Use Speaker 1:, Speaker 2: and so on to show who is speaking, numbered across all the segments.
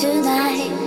Speaker 1: tonight.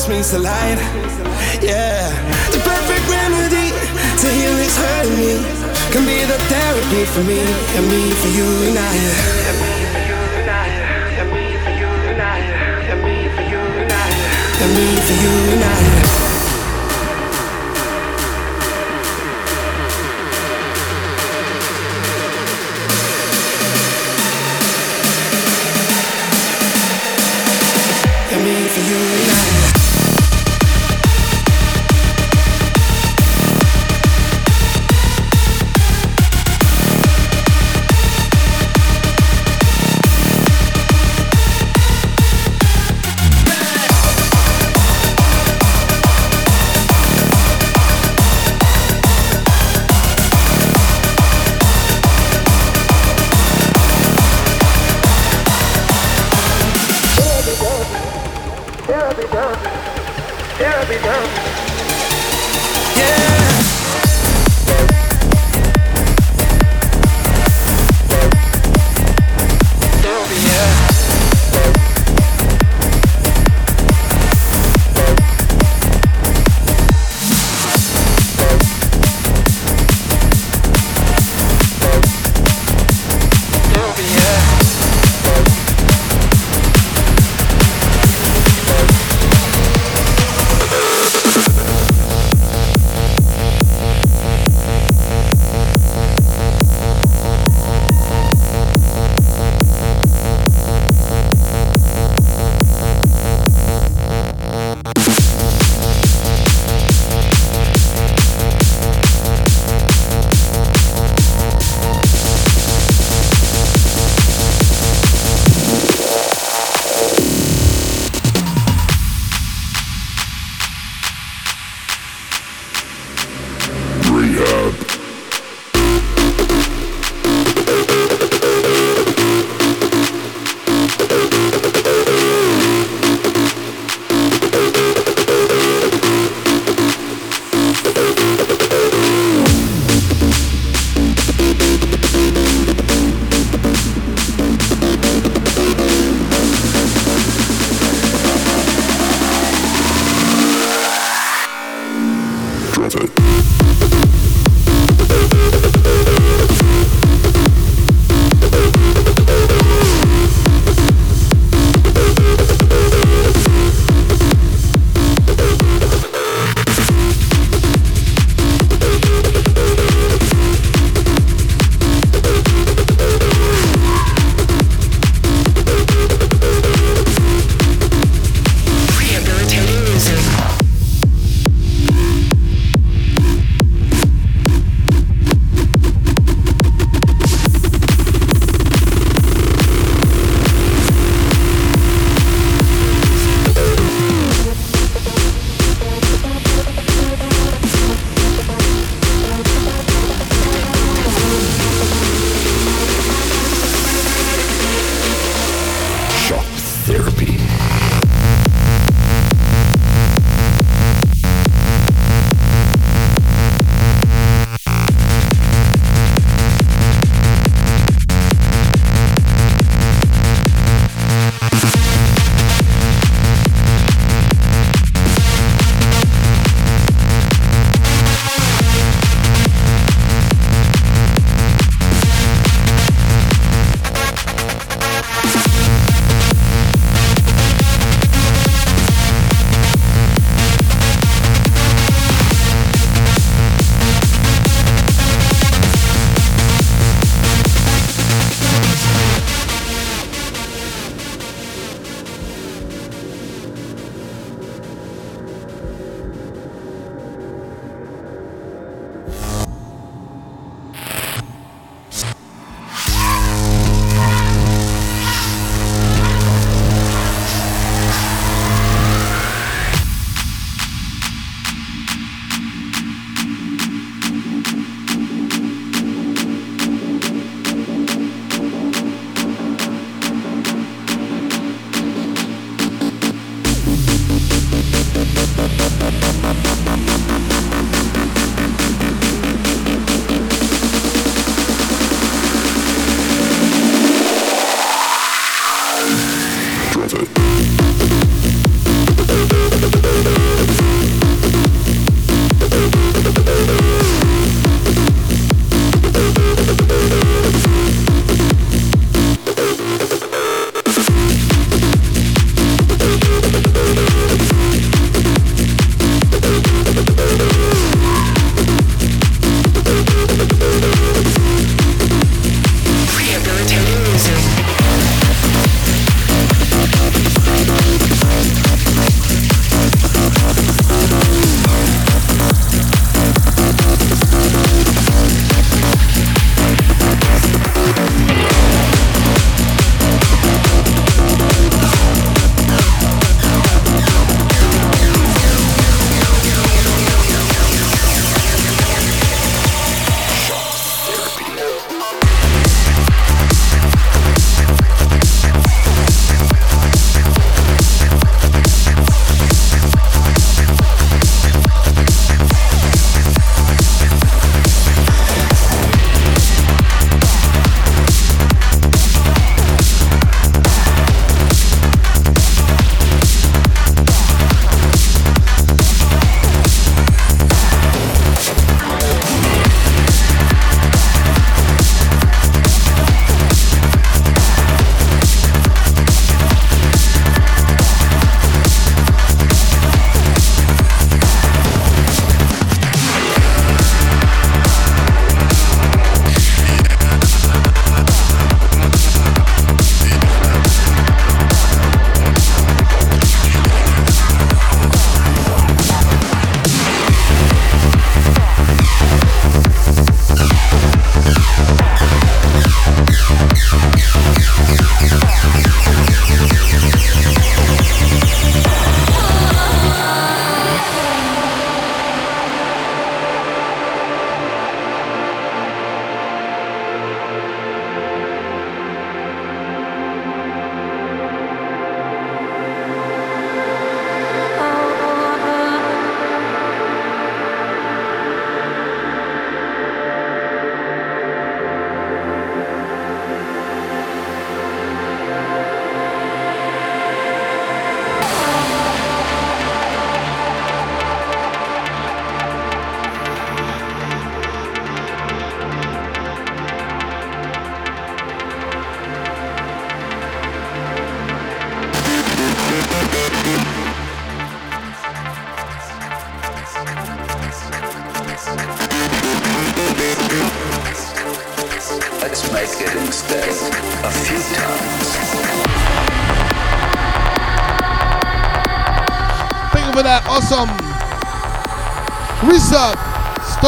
Speaker 1: darkness means the light. Yeah, the perfect remedy to heal is hurting me can be the therapy for me and me for you and I. And me for you and I. And me for you and I. And me for you and I.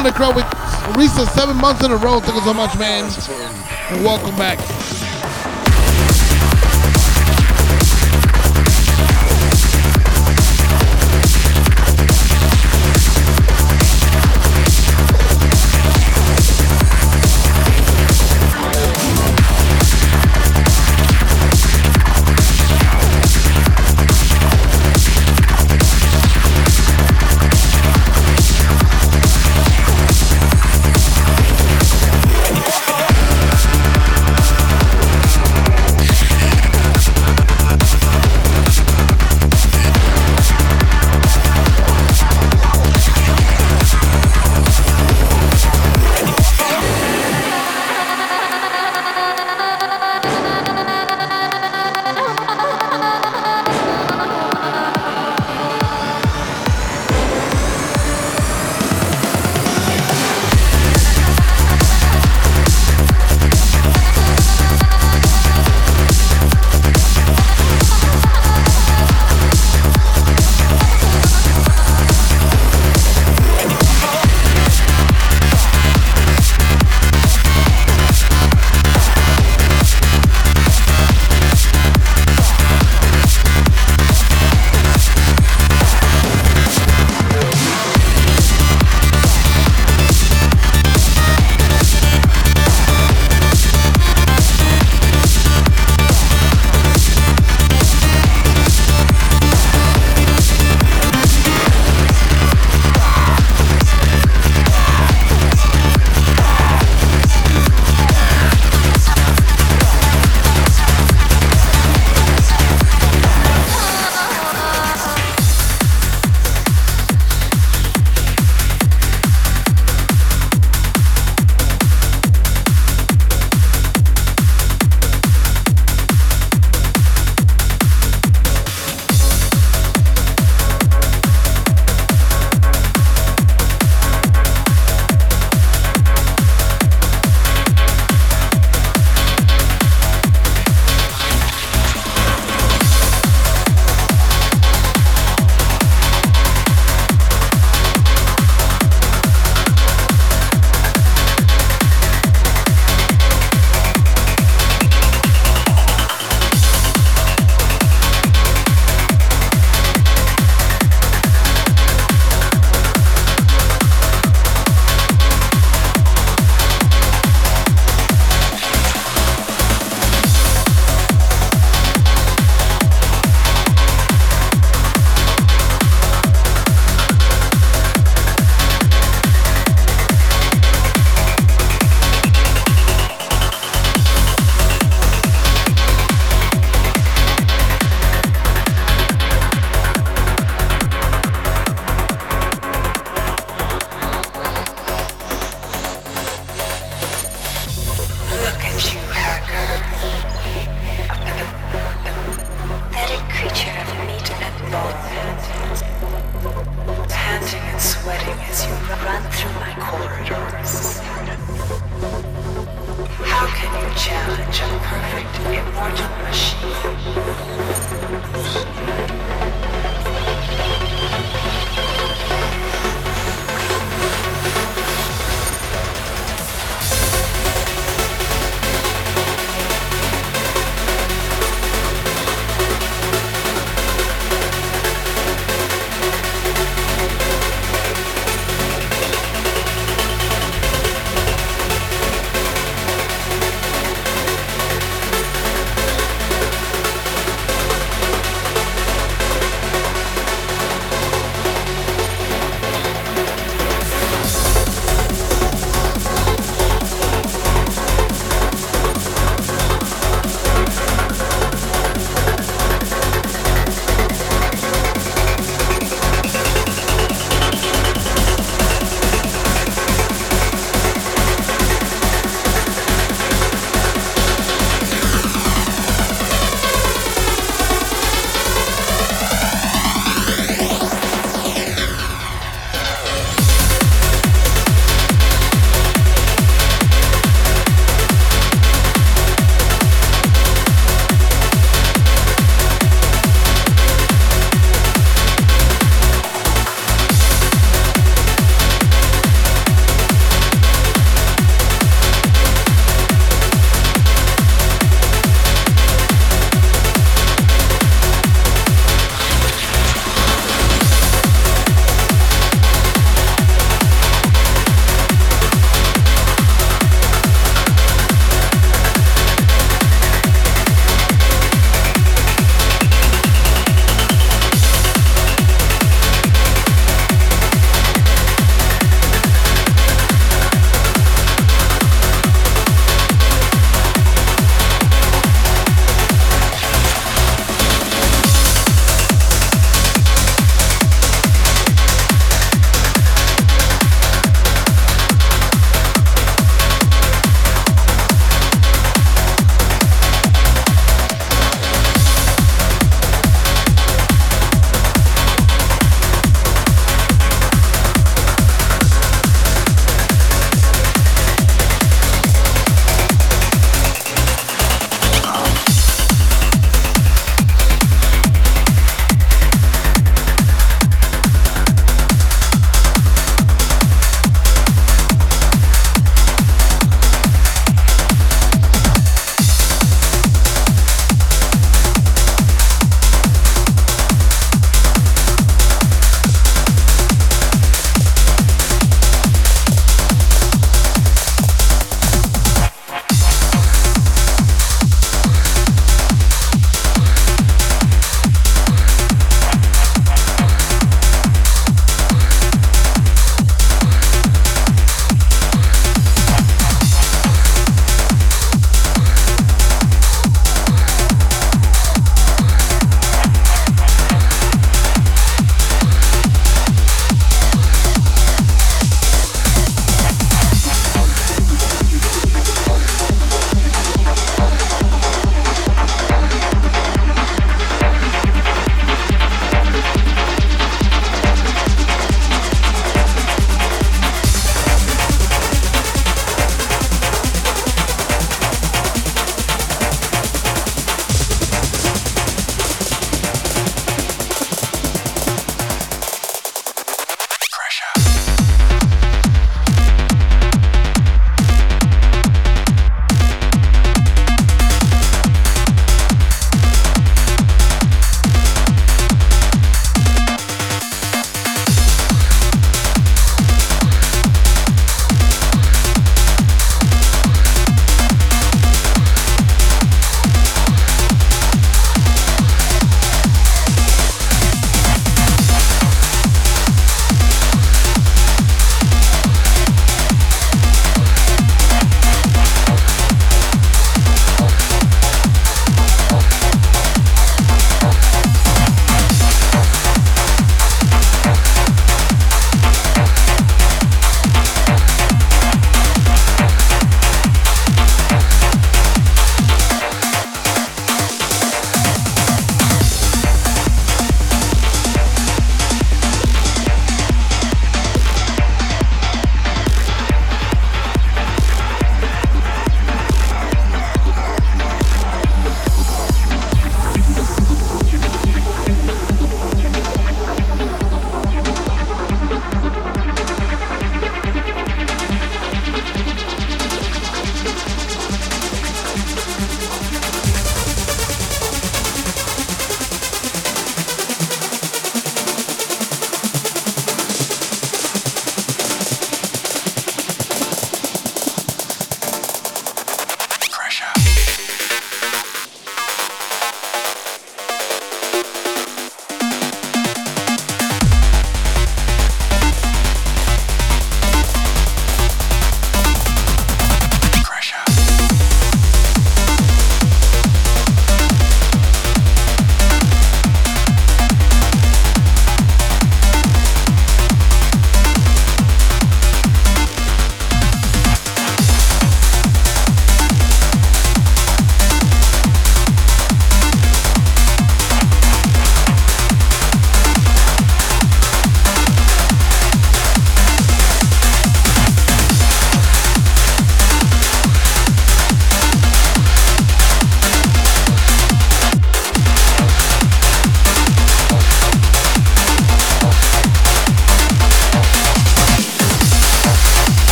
Speaker 2: Thunder Crow with Risa seven months in a row. Thank you so much, man. And welcome back.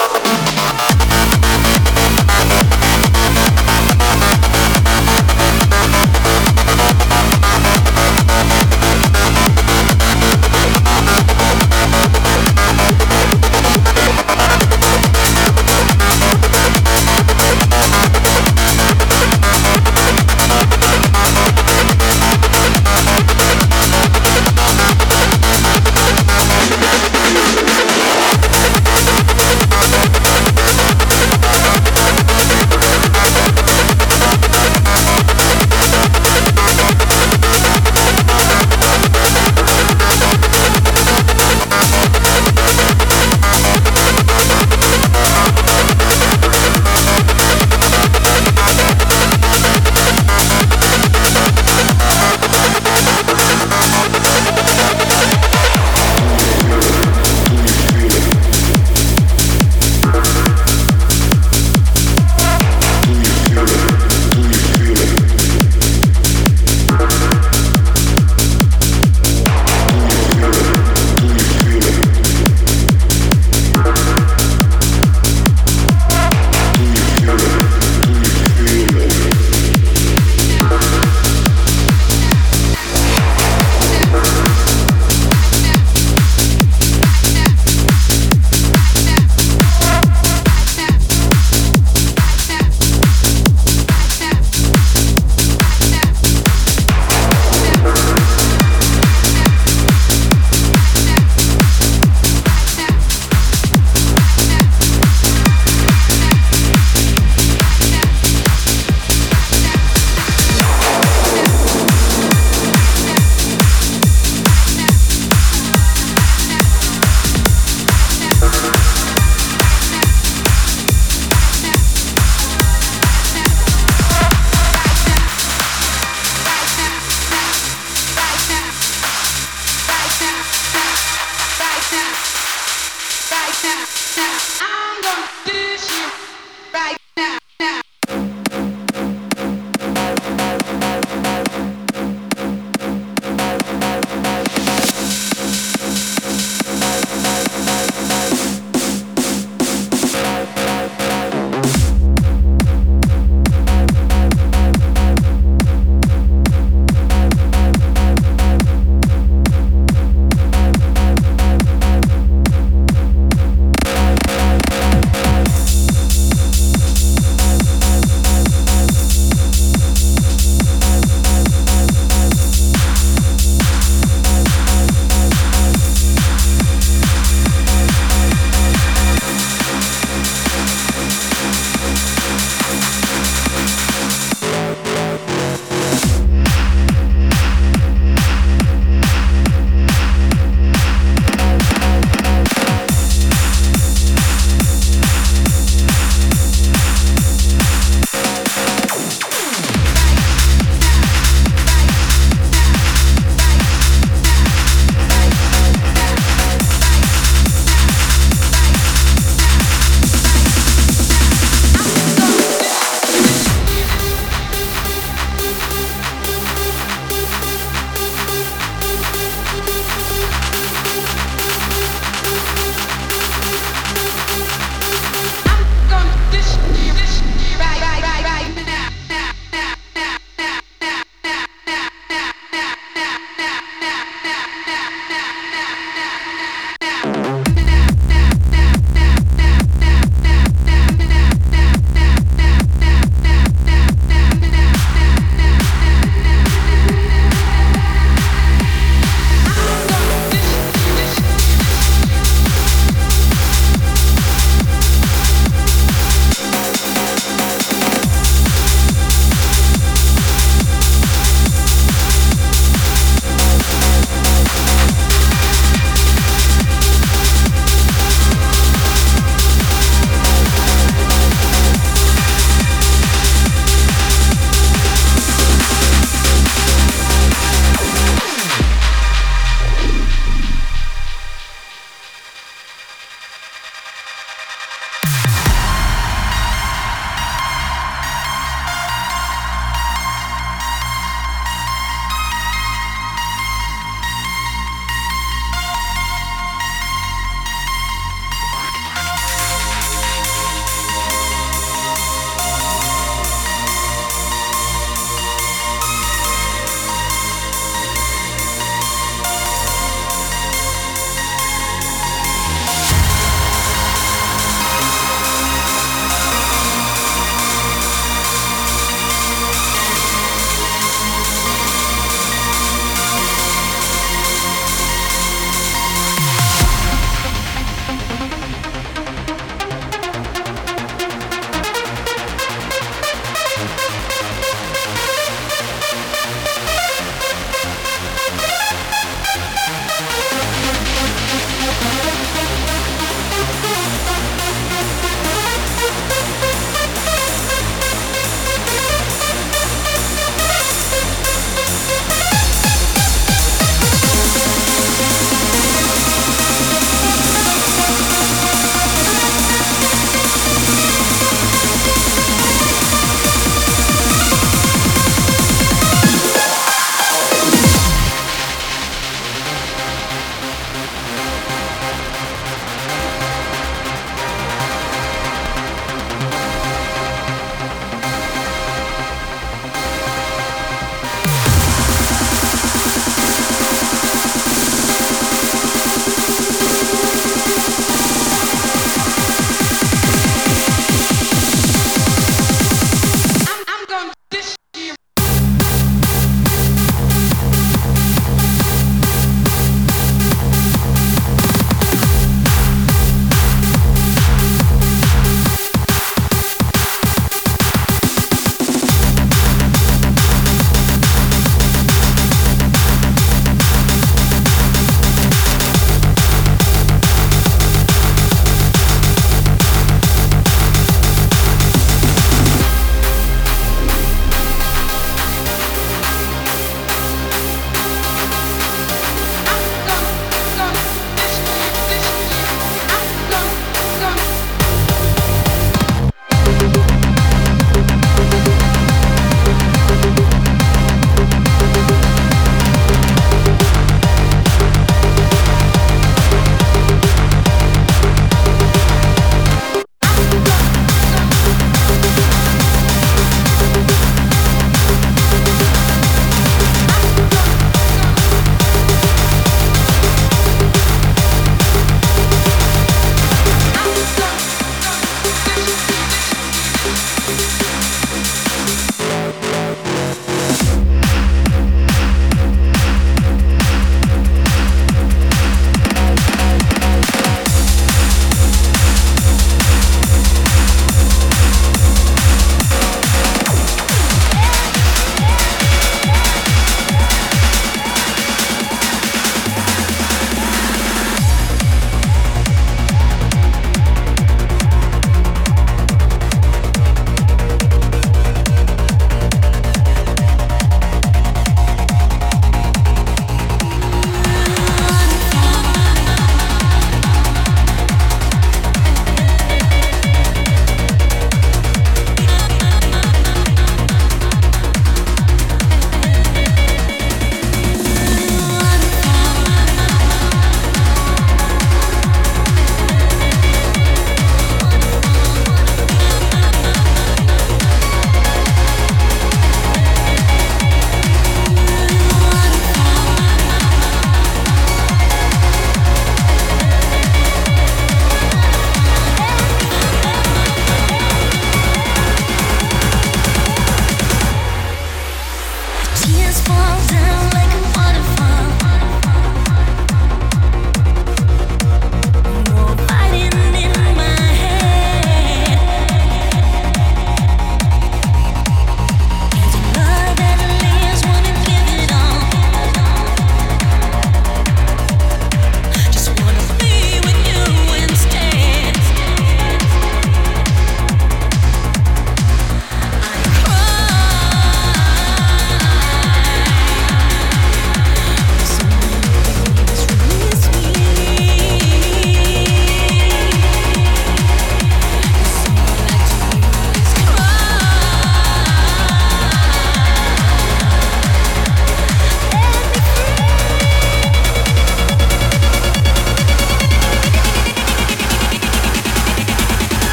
Speaker 3: Bye.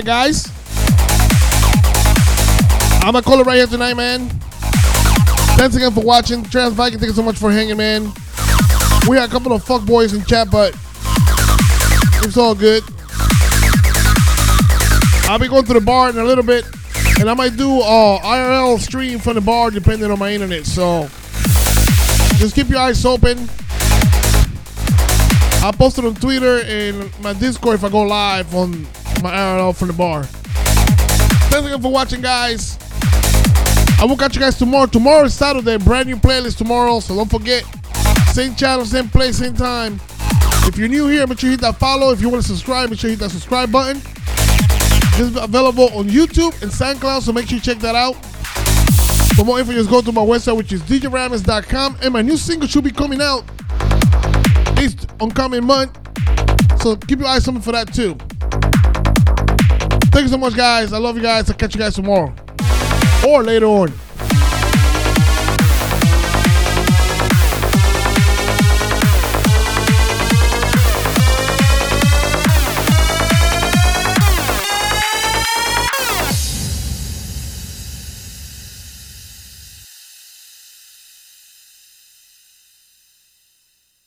Speaker 3: Right, guys. I'm gonna call it right here tonight, man. Thanks again for watching. Trans Viking, thank you so much for hanging, man. We had a couple of fuck boys in chat, but it's all good. I'll be going to the bar in a little bit, and I might do uh IRL stream from the bar depending on my internet. So just keep your eyes open. I'll post it on Twitter and my Discord if I go live on my IRL from the bar. Thanks again for watching, guys. I will catch you guys tomorrow. Tomorrow is Saturday, brand new playlist tomorrow, so don't forget. Same channel, same place, same time. If you're new here, make sure you hit that follow. If you want to subscribe, make sure you hit that subscribe button. This is available on YouTube and SoundCloud, so make sure you check that out. For more info, just go to my website, which is djaramis.com. And my new single should be coming out this oncoming month. So keep your eyes open for that too. Thank you so much, guys. I love you guys. I'll catch you guys tomorrow or later on.